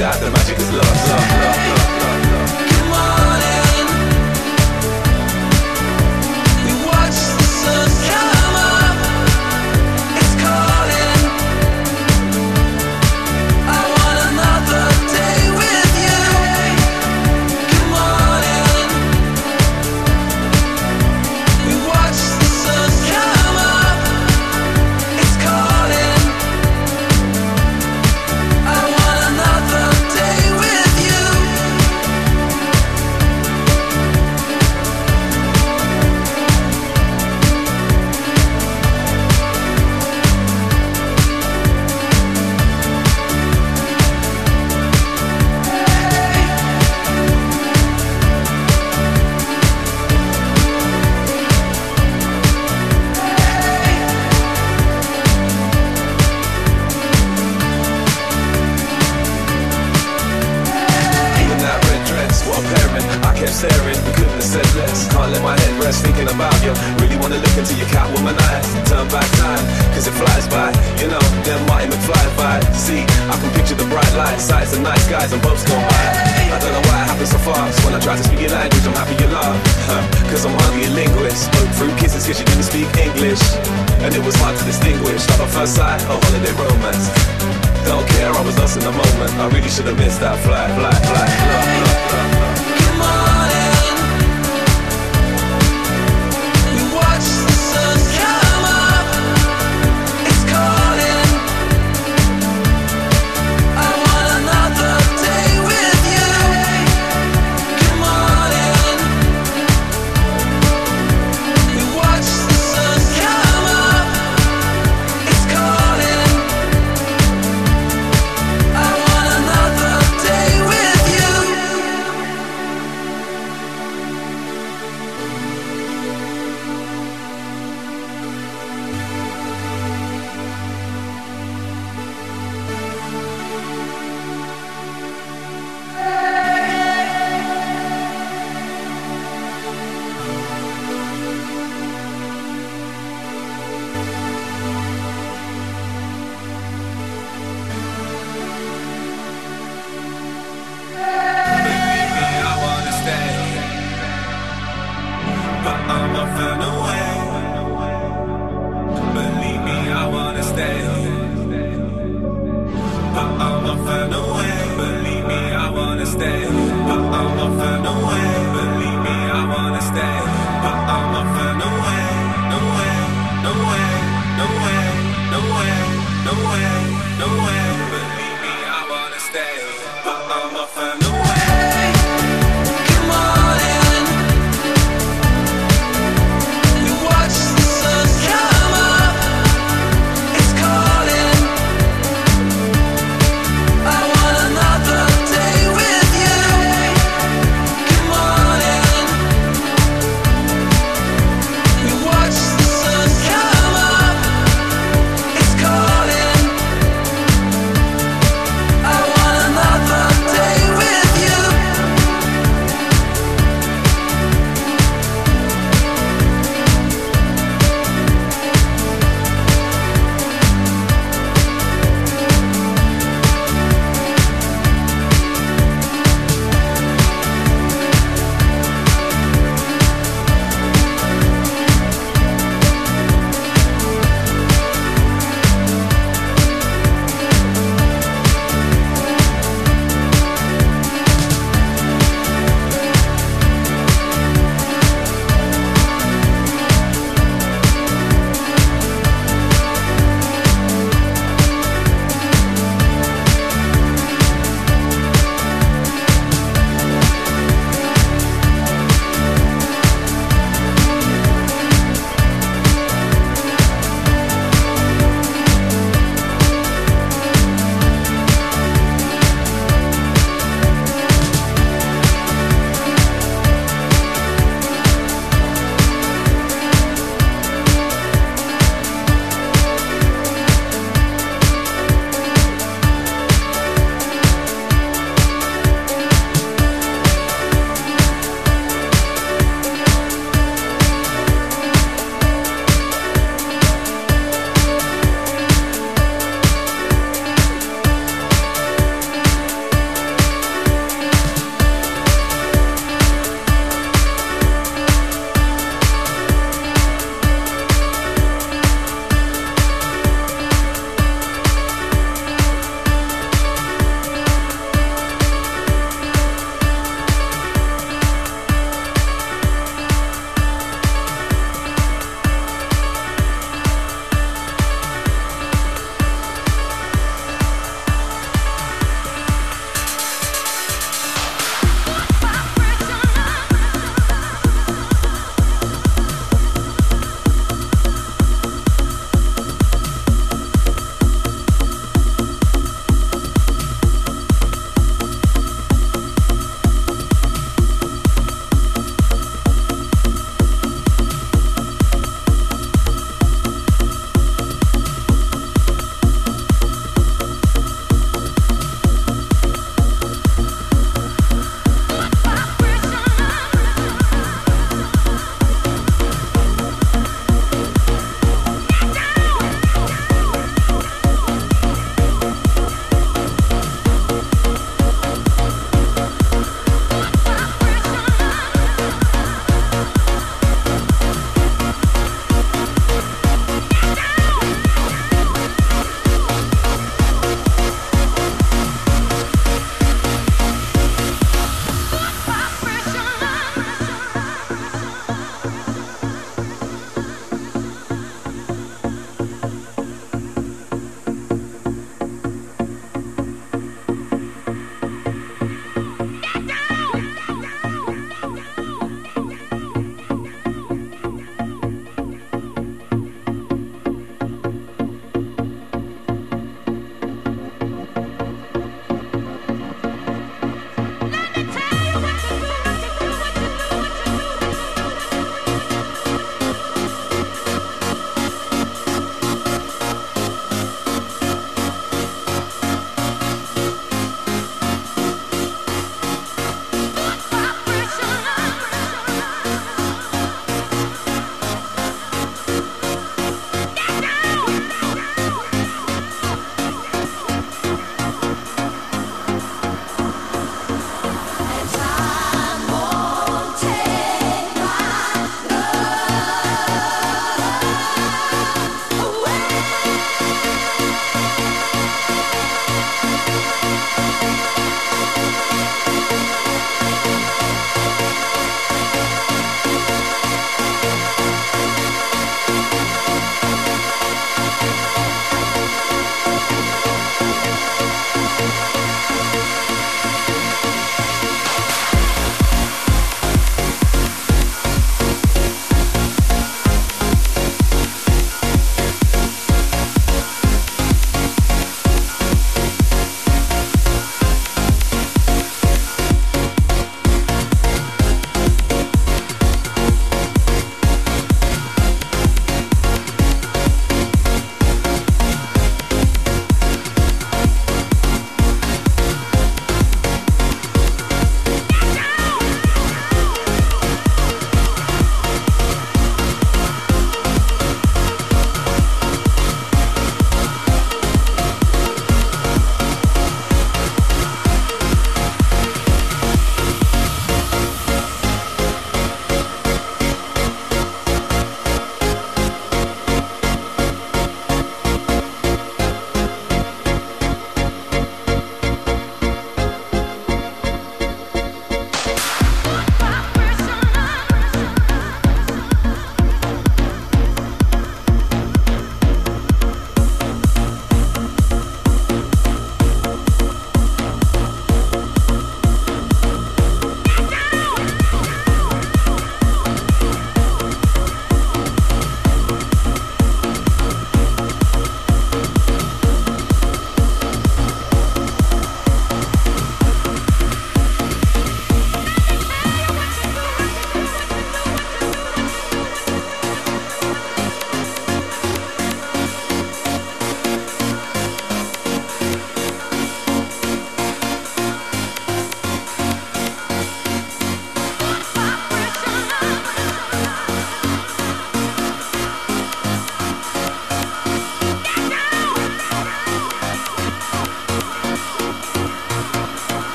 the magic is love, love, love, love.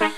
Bye.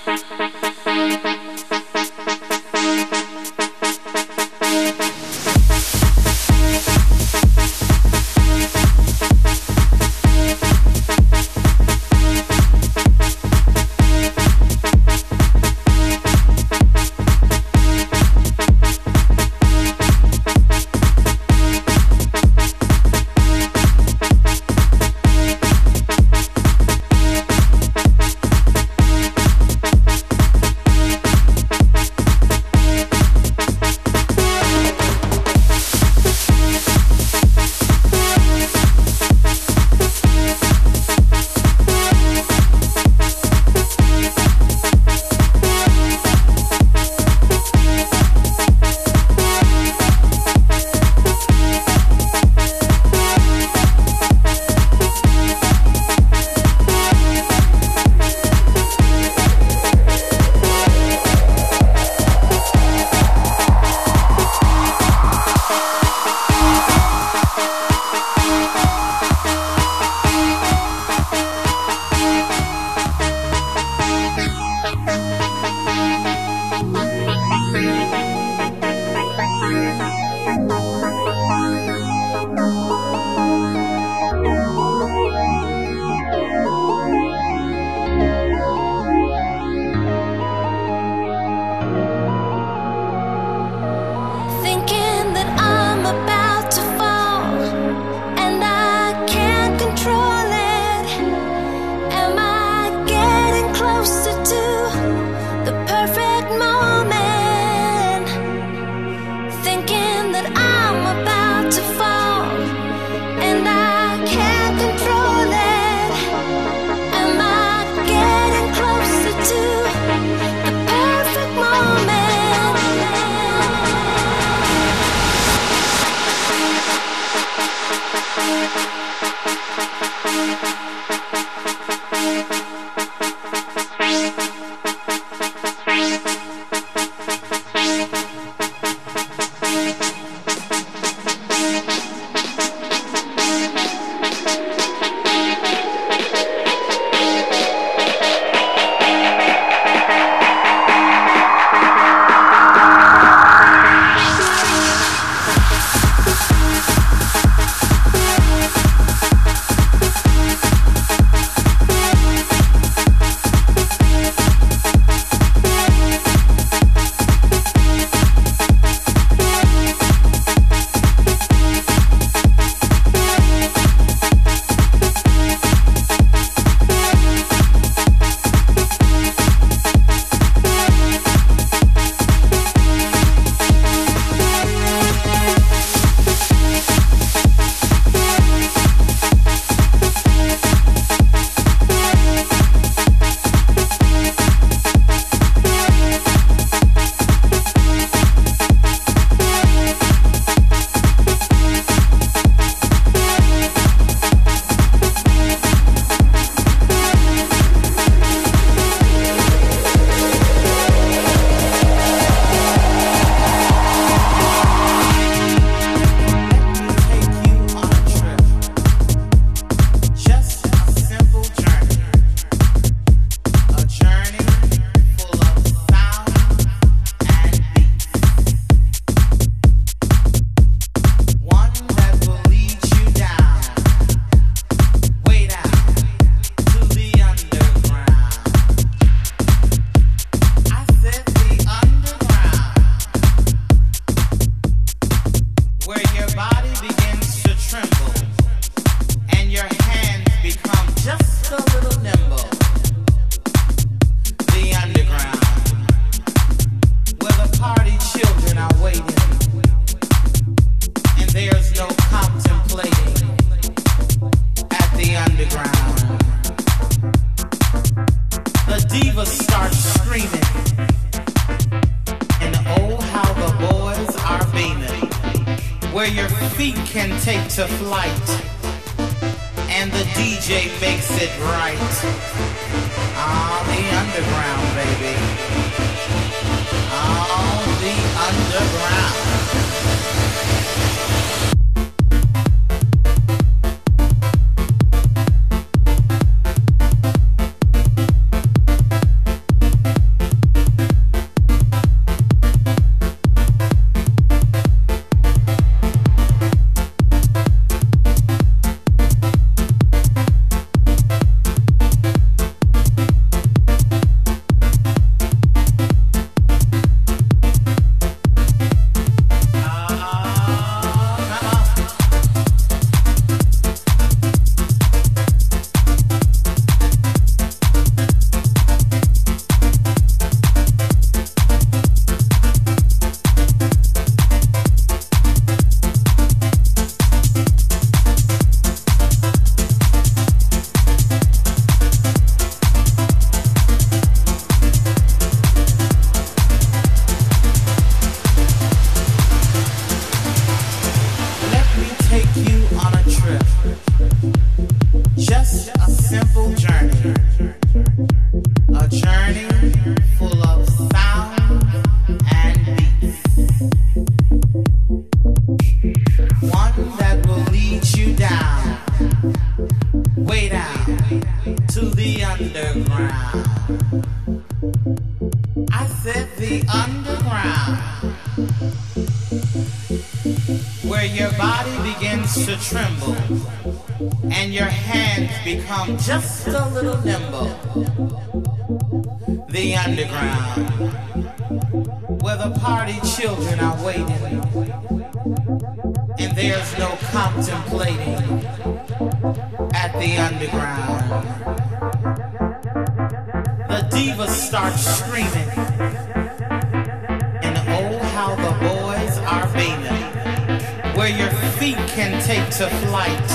beat can take to flight,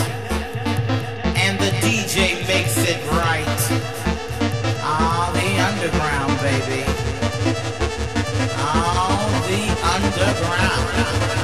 and the DJ makes it right. Ah, the underground, baby. Ah, the underground.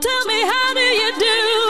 Tell me, how do you do?